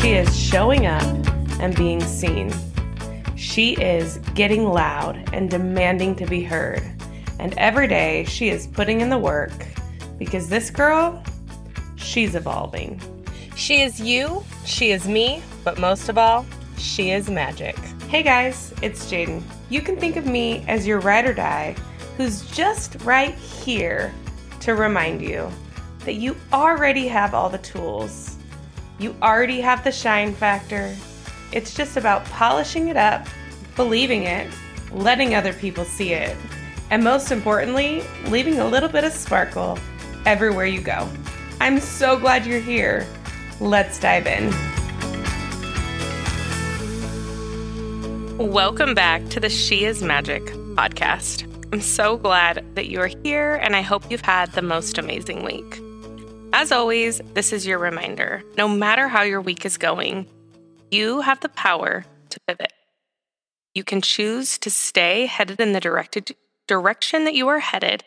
She is showing up and being seen. She is getting loud and demanding to be heard. And every day she is putting in the work because this girl, she's evolving. She is you, she is me, but most of all, she is magic. Hey guys, it's Jaden. You can think of me as your ride or die who's just right here to remind you that you already have all the tools. You already have the shine factor. It's just about polishing it up, believing it, letting other people see it, and most importantly, leaving a little bit of sparkle everywhere you go. I'm so glad you're here. Let's dive in. Welcome back to the She is Magic podcast. I'm so glad that you are here, and I hope you've had the most amazing week. As always, this is your reminder no matter how your week is going, you have the power to pivot. You can choose to stay headed in the directed direction that you are headed,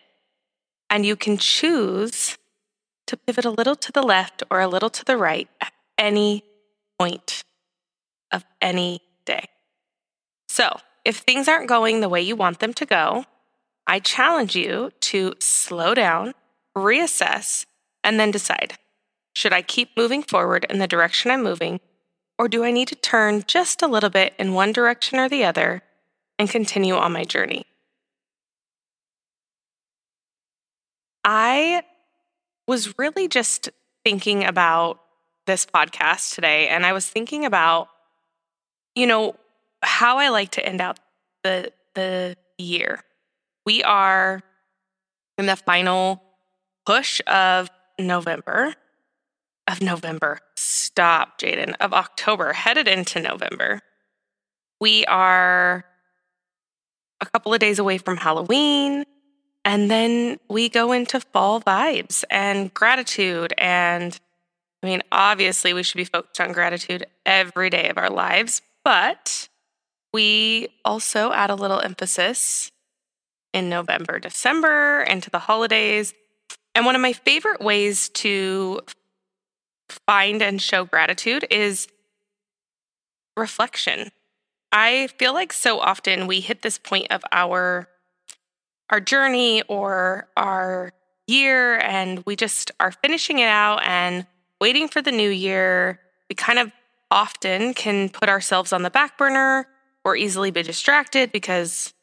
and you can choose to pivot a little to the left or a little to the right at any point of any day. So, if things aren't going the way you want them to go, I challenge you to slow down, reassess, and then decide should I keep moving forward in the direction I'm moving, or do I need to turn just a little bit in one direction or the other and continue on my journey? I was really just thinking about this podcast today, and I was thinking about, you know, how I like to end out the the year. We are in the final push of November. Of November. Stop, Jaden. Of October, headed into November. We are a couple of days away from Halloween. And then we go into fall vibes and gratitude. And I mean, obviously, we should be focused on gratitude every day of our lives, but we also add a little emphasis in November, December, into the holidays. And one of my favorite ways to find and show gratitude is reflection. I feel like so often we hit this point of our our journey or our year and we just are finishing it out and waiting for the new year. We kind of often can put ourselves on the back burner or easily be distracted because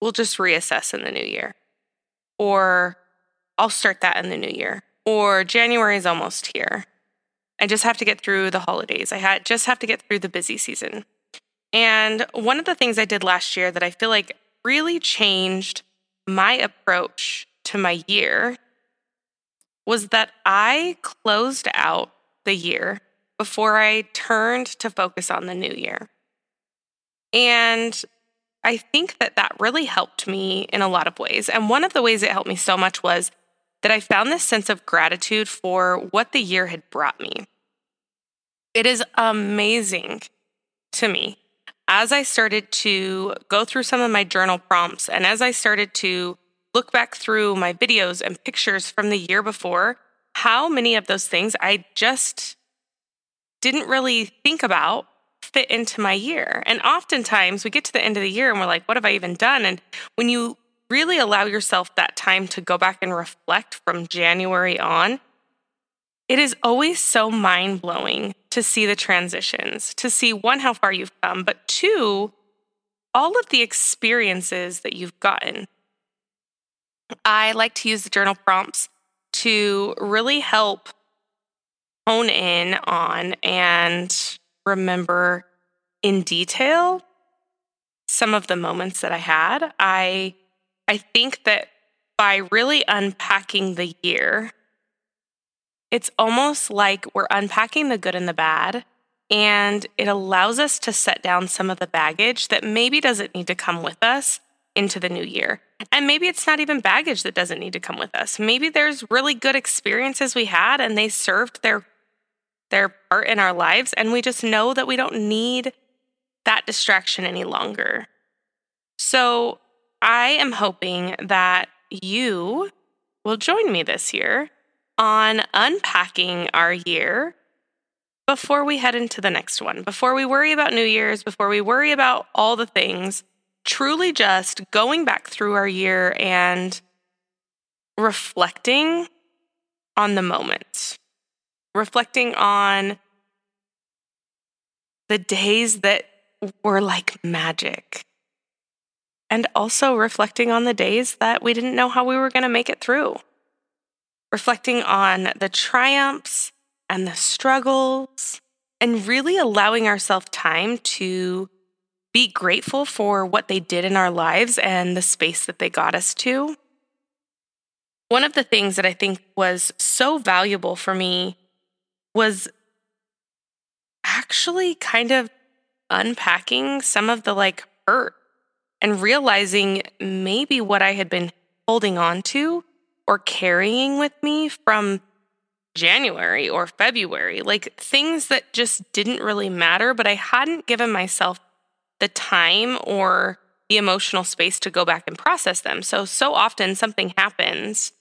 we'll just reassess in the new year. Or I'll start that in the new year. Or January is almost here. I just have to get through the holidays. I had, just have to get through the busy season. And one of the things I did last year that I feel like really changed my approach to my year was that I closed out the year before I turned to focus on the new year. And I think that that really helped me in a lot of ways. And one of the ways it helped me so much was that I found this sense of gratitude for what the year had brought me. It is amazing to me as I started to go through some of my journal prompts and as I started to look back through my videos and pictures from the year before, how many of those things I just didn't really think about fit into my year. And oftentimes we get to the end of the year and we're like, what have I even done? And when you really allow yourself that time to go back and reflect from January on, it is always so mind blowing to see the transitions, to see one, how far you've come, but two, all of the experiences that you've gotten. I like to use the journal prompts to really help hone in on and remember in detail some of the moments that I had. I I think that by really unpacking the year, it's almost like we're unpacking the good and the bad. And it allows us to set down some of the baggage that maybe doesn't need to come with us into the new year. And maybe it's not even baggage that doesn't need to come with us. Maybe there's really good experiences we had and they served their their part in our lives and we just know that we don't need that distraction any longer. So, I am hoping that you will join me this year on unpacking our year before we head into the next one, before we worry about New Year's, before we worry about all the things, truly just going back through our year and reflecting on the moments, reflecting on the days that were like magic, and also reflecting on the days that we didn't know how we were going to make it through, reflecting on the triumphs and the struggles, and really allowing ourselves time to be grateful for what they did in our lives and the space that they got us to. One of the things that I think was so valuable for me was actually kind of unpacking some of the like hurt and realizing maybe what I had been holding on to or carrying with me from January or February, like things that just didn't really matter, but I hadn't given myself the time or the emotional space to go back and process them. So, so often something happens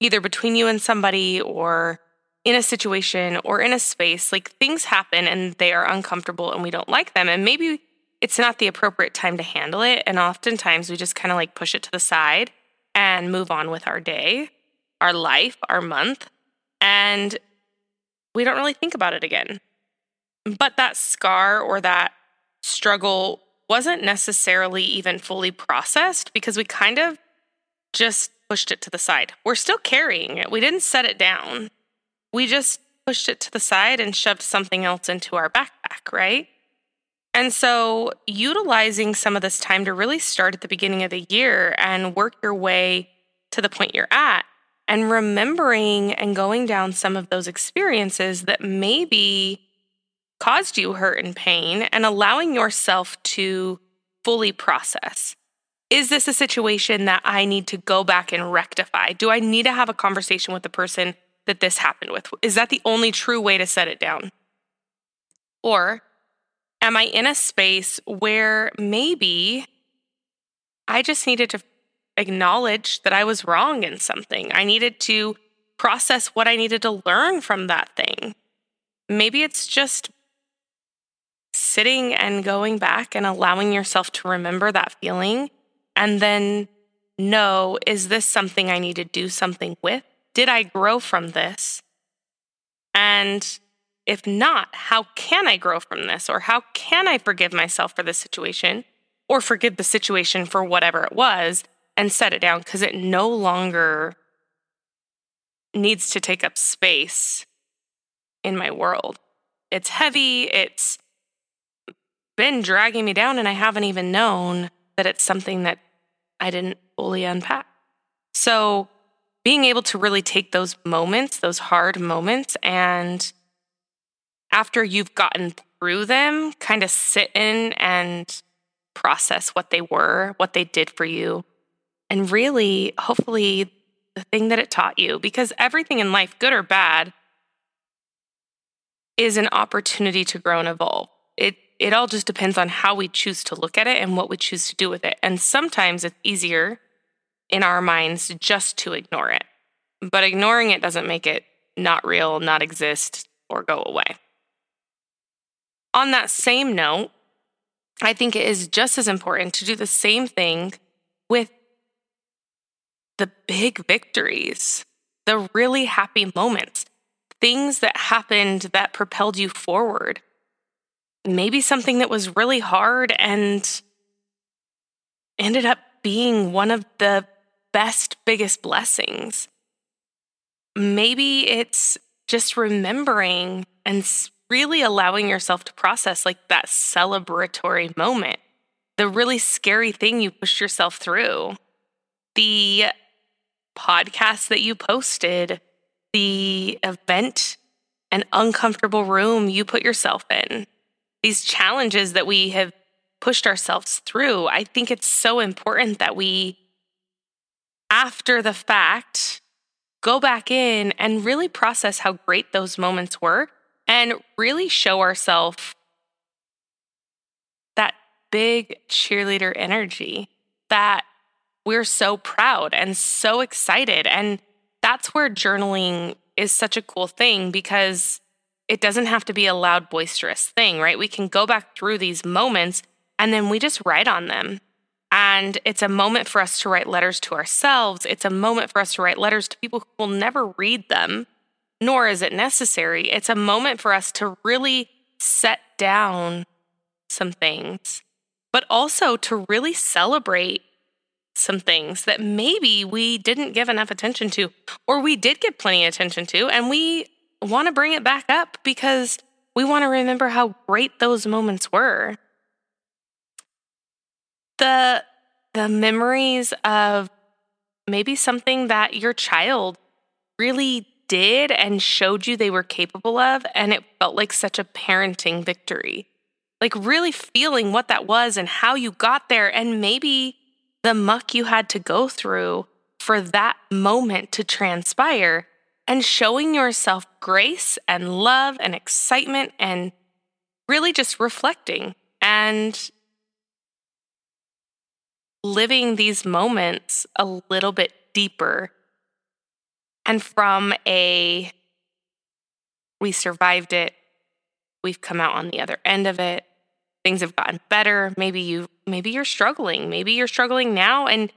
either between you and somebody or in a situation or in a space, like things happen and they are uncomfortable and we don't like them. And maybe it's not the appropriate time to handle it. And oftentimes we just kind of like push it to the side and move on with our day, our life, our month. And we don't really think about it again. But that scar or that struggle wasn't necessarily even fully processed because we kind of just pushed it to the side. We're still carrying it. We didn't set it down. We just pushed it to the side and shoved something else into our backpack, right? And so, utilizing some of this time to really start at the beginning of the year and work your way to the point you're at, and remembering and going down some of those experiences that maybe caused you hurt and pain and allowing yourself to fully process. Is this a situation that I need to go back and rectify? Do I need to have a conversation with the person that this happened with? Is that the only true way to set it down? Or am I in a space where maybe I just needed to acknowledge that I was wrong in something? I needed to process what I needed to learn from that thing. Maybe it's just sitting and going back and allowing yourself to remember that feeling and then know is this something I need to do something with? Did I grow from this? And if not, how can I grow from this? Or how can I forgive myself for this situation or forgive the situation for whatever it was and set it down because it no longer needs to take up space in my world. It's heavy, it's been dragging me down, and I haven't even known that it's something that I didn't fully unpack. So, being able to really take those moments, those hard moments, and after you've gotten through them, kind of sit in and process what they were, what they did for you, and really, hopefully, the thing that it taught you. Because everything in life, good or bad, is an opportunity to grow and evolve. It it all just depends on how we choose to look at it and what we choose to do with it. And sometimes it's easier in our minds just to ignore it. But ignoring it doesn't make it not real, not exist, or go away. On that same note, I think it is just as important to do the same thing with the big victories, the really happy moments, things that happened that propelled you forward maybe something that was really hard and ended up being one of the best, biggest blessings. Maybe it's just remembering and really allowing yourself to process like that celebratory moment, the really scary thing you pushed yourself through, the podcast that you posted, the event, an uncomfortable room you put yourself in these challenges that we have pushed ourselves through, I think it's so important that we, after the fact, go back in and really process how great those moments were and really show ourselves that big cheerleader energy that we're so proud and so excited. And that's where journaling is such a cool thing because it doesn't have to be a loud, boisterous thing, right? We can go back through these moments and then we just write on them. And it's a moment for us to write letters to ourselves. It's a moment for us to write letters to people who will never read them, nor is it necessary. It's a moment for us to really set down some things, but also to really celebrate some things that maybe we didn't give enough attention to, or we did give plenty of attention to, and we want to bring it back up because we want to remember how great those moments were. The the memories of maybe something that your child really did and showed you they were capable of and it felt like such a parenting victory. Like really feeling what that was and how you got there and maybe the muck you had to go through for that moment to transpire and showing yourself grace and love and excitement and really just reflecting and living these moments a little bit deeper and from a we survived it. We've come out on the other end of it. Things have gotten better. Maybe you maybe you're struggling. Maybe you're struggling now. And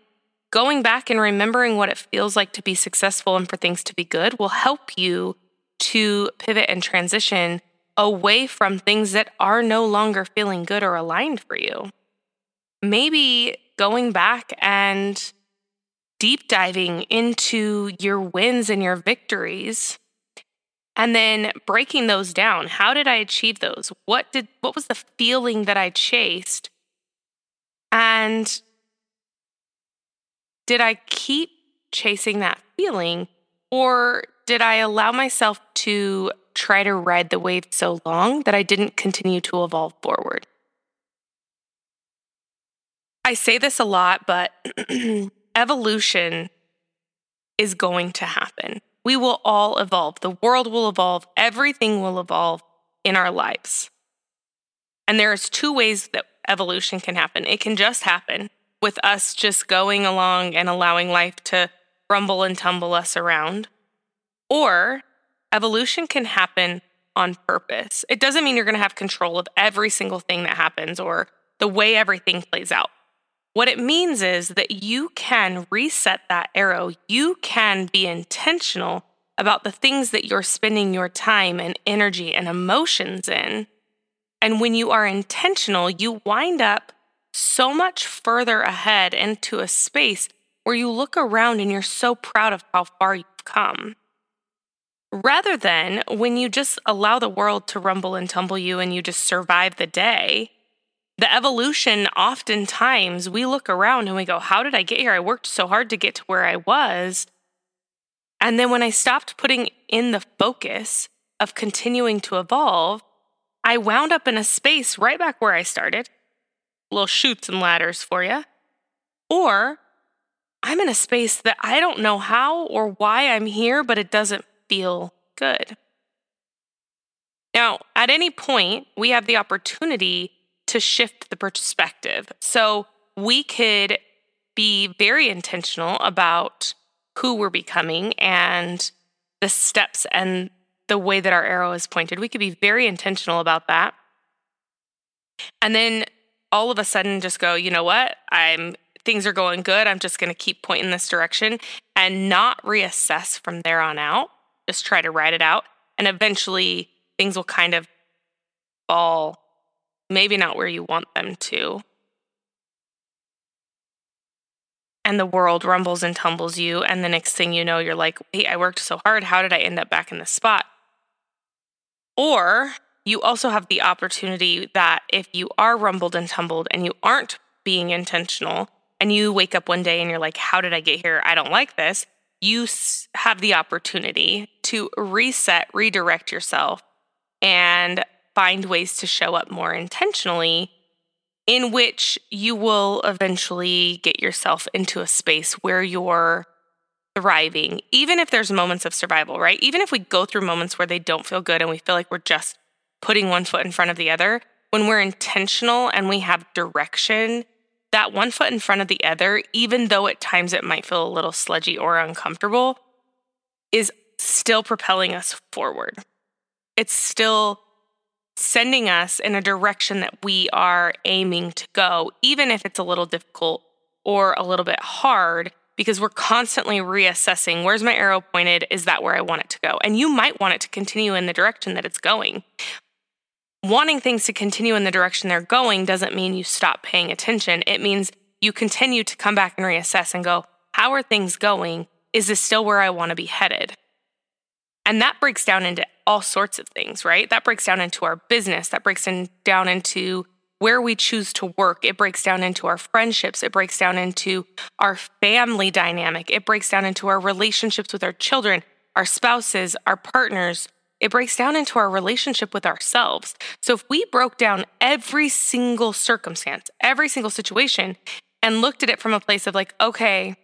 going back and remembering what it feels like to be successful and for things to be good will help you to pivot and transition away from things that are no longer feeling good or aligned for you. Maybe going back and deep diving into your wins and your victories and then breaking those down. How did I achieve those? What did what was the feeling that I chased? And did I keep chasing that feeling or did I allow myself to try to ride the wave so long that I didn't continue to evolve forward? I say this a lot, but evolution is going to happen. We will all evolve. The world will evolve. Everything will evolve in our lives. And there's two ways that evolution can happen. It can just happen with us just going along and allowing life to rumble and tumble us around. Or evolution can happen on purpose. It doesn't mean you're going to have control of every single thing that happens or the way everything plays out. What it means is that you can reset that arrow. You can be intentional about the things that you're spending your time and energy and emotions in. And when you are intentional, you wind up so much further ahead into a space where you look around and you're so proud of how far you've come. Rather than when you just allow the world to rumble and tumble you and you just survive the day, the evolution oftentimes we look around and we go, How did I get here? I worked so hard to get to where I was. And then when I stopped putting in the focus of continuing to evolve, I wound up in a space right back where I started little Chutes and Ladders for you. Or I'm in a space that I don't know how or why I'm here, but it doesn't feel good. Now, at any point, we have the opportunity to shift the perspective. So we could be very intentional about who we're becoming and the steps and the way that our arrow is pointed. We could be very intentional about that. And then all of a sudden just go, you know what? I'm things are going good. I'm just going to keep pointing this direction and not reassess from there on out. Just try to ride it out. And eventually things will kind of fall, maybe not where you want them to. And the world rumbles and tumbles you. And the next thing you know, you're like, wait, I worked so hard. How did I end up back in this spot? Or you also have the opportunity that if you are rumbled and tumbled and you aren't being intentional and you wake up one day and you're like, how did I get here? I don't like this. You have the opportunity to reset, redirect yourself, and find ways to show up more intentionally, in which you will eventually get yourself into a space where you're thriving, even if there's moments of survival, right? Even if we go through moments where they don't feel good and we feel like we're just putting one foot in front of the other, when we're intentional and we have direction, that one foot in front of the other, even though at times it might feel a little sludgy or uncomfortable, is still propelling us forward. it's still sending us in a direction that we are aiming to go, even if it's a little difficult or a little bit hard, because we're constantly reassessing where's my arrow pointed? Is that where I want it to go? And you might want it to continue in the direction that it's going. Wanting things to continue in the direction they're going doesn't mean you stop paying attention. It means you continue to come back and reassess and go, how are things going? Is this still where I want to be headed? And that breaks down into all sorts of things, right? That breaks down into our business, that breaks in, down into where we choose to work. It breaks down into our friendships. It breaks down into our family dynamic. It breaks down into our relationships with our children, our spouses, our partners. It breaks down into our relationship with ourselves. So if we broke down every single circumstance, every single situation, and looked at it from a place of like, okay,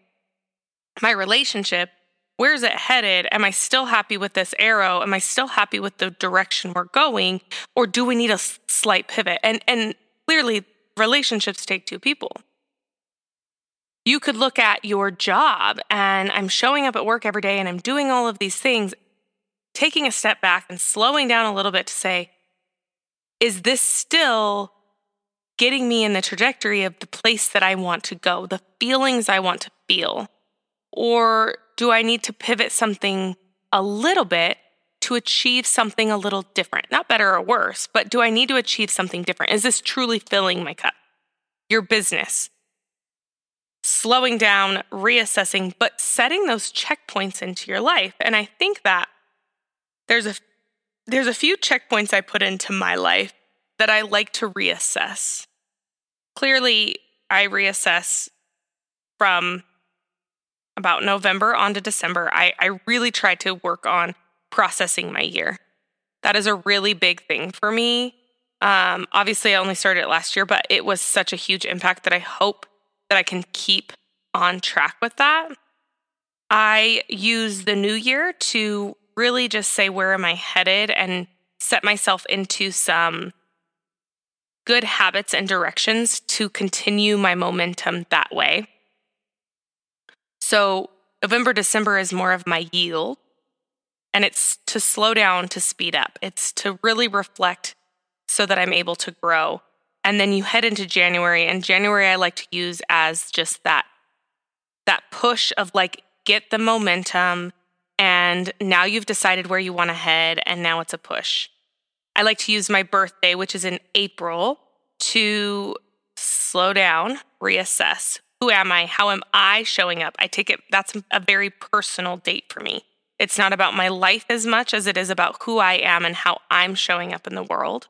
my relationship where's it headed? Am I still happy with this arrow? Am I still happy with the direction we're going? Or do we need a slight pivot? And and clearly relationships take two people. You could look at your job and I'm showing up at work every day and I'm doing all of these things, taking a step back and slowing down a little bit to say, is this still getting me in the trajectory of the place that I want to go, the feelings I want to feel? Or do I need to pivot something a little bit to achieve something a little different? Not better or worse, but do I need to achieve something different? Is this truly filling my cup? Your business. Slowing down, reassessing, but setting those checkpoints into your life. And I think that there's a there's a few checkpoints I put into my life that I like to reassess. Clearly, I reassess from about November on to December, I, I really try to work on processing my year. That is a really big thing for me. Um, obviously, I only started it last year, but it was such a huge impact that I hope that I can keep on track with that. I use the new year to really just say, where am I headed? And set myself into some good habits and directions to continue my momentum that way. So November, December is more of my yield. And it's to slow down, to speed up. It's to really reflect so that I'm able to grow. And then you head into January, and January I like to use as just that that push of like get the momentum and now you've decided where you want to head and now it's a push. I like to use my birthday, which is in April, to slow down, reassess who am I? How am I showing up? I take it that's a very personal date for me. It's not about my life as much as it is about who I am and how I'm showing up in the world.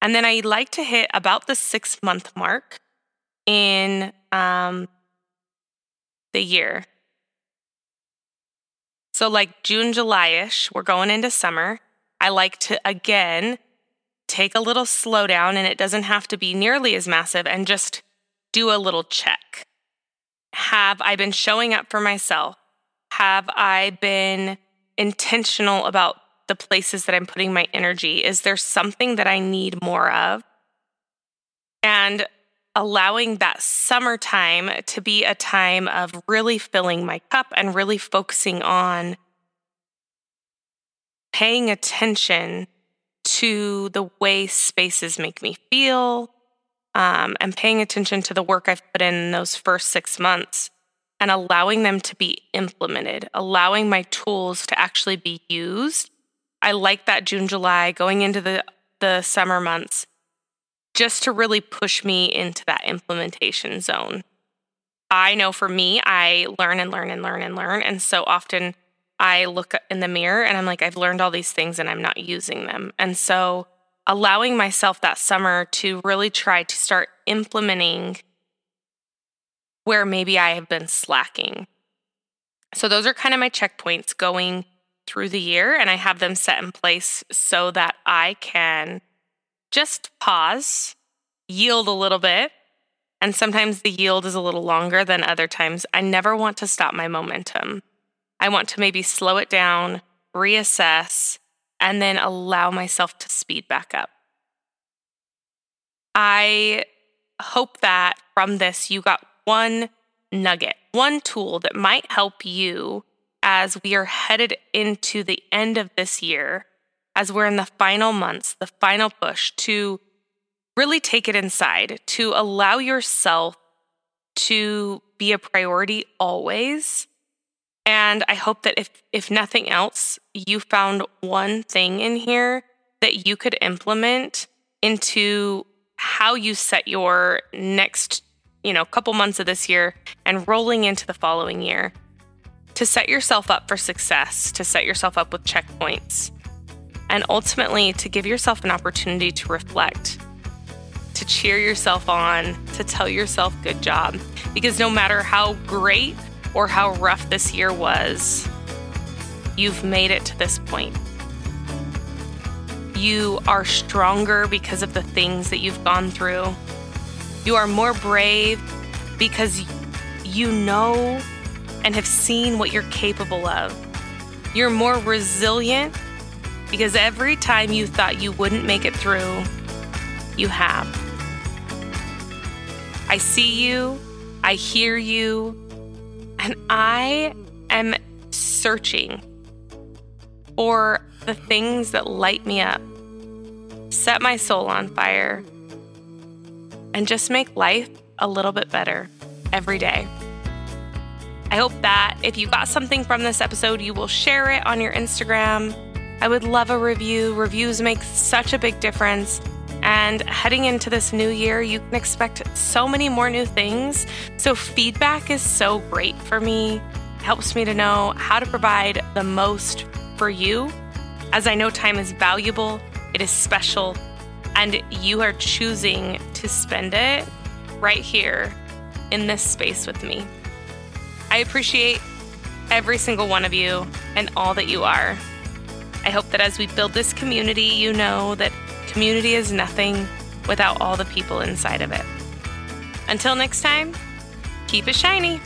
And then I like to hit about the six month mark in um, the year. So, like June, July ish, we're going into summer. I like to, again, take a little slowdown, and it doesn't have to be nearly as massive, and just do a little check. Have I been showing up for myself? Have I been intentional about the places that I'm putting my energy? Is there something that I need more of? And allowing that summertime to be a time of really filling my cup and really focusing on paying attention to the way spaces make me feel, um, and paying attention to the work I've put in, in those first six months and allowing them to be implemented, allowing my tools to actually be used. I like that June, July, going into the, the summer months, just to really push me into that implementation zone. I know for me, I learn and learn and learn and learn. And so often I look in the mirror and I'm like, I've learned all these things and I'm not using them. And so allowing myself that summer to really try to start implementing where maybe I have been slacking. So, those are kind of my checkpoints going through the year, and I have them set in place so that I can just pause, yield a little bit. And sometimes the yield is a little longer than other times. I never want to stop my momentum. I want to maybe slow it down, reassess, and then allow myself to speed back up. I hope that from this you got one nugget, one tool that might help you as we are headed into the end of this year as we're in the final months, the final push to really take it inside, to allow yourself to be a priority always. And I hope that if if nothing else, you found one thing in here that you could implement into how you set your next, you know, couple months of this year and rolling into the following year to set yourself up for success, to set yourself up with checkpoints, and ultimately to give yourself an opportunity to reflect, to cheer yourself on, to tell yourself good job. Because no matter how great or how rough this year was, you've made it to this point. You are stronger because of the things that you've gone through. You are more brave because you know and have seen what you're capable of. You're more resilient because every time you thought you wouldn't make it through, you have. I see you, I hear you, and I am searching for the things that light me up, set my soul on fire, and just make life a little bit better every day. I hope that if you got something from this episode, you will share it on your Instagram. I would love a review. Reviews make such a big difference. And heading into this new year, you can expect so many more new things. So, feedback is so great for me. It helps me to know how to provide the most for you. As I know time is valuable, it is special, and you are choosing to spend it right here in this space with me. I appreciate every single one of you and all that you are. I hope that as we build this community, you know that community is nothing without all the people inside of it. Until next time, keep it shiny.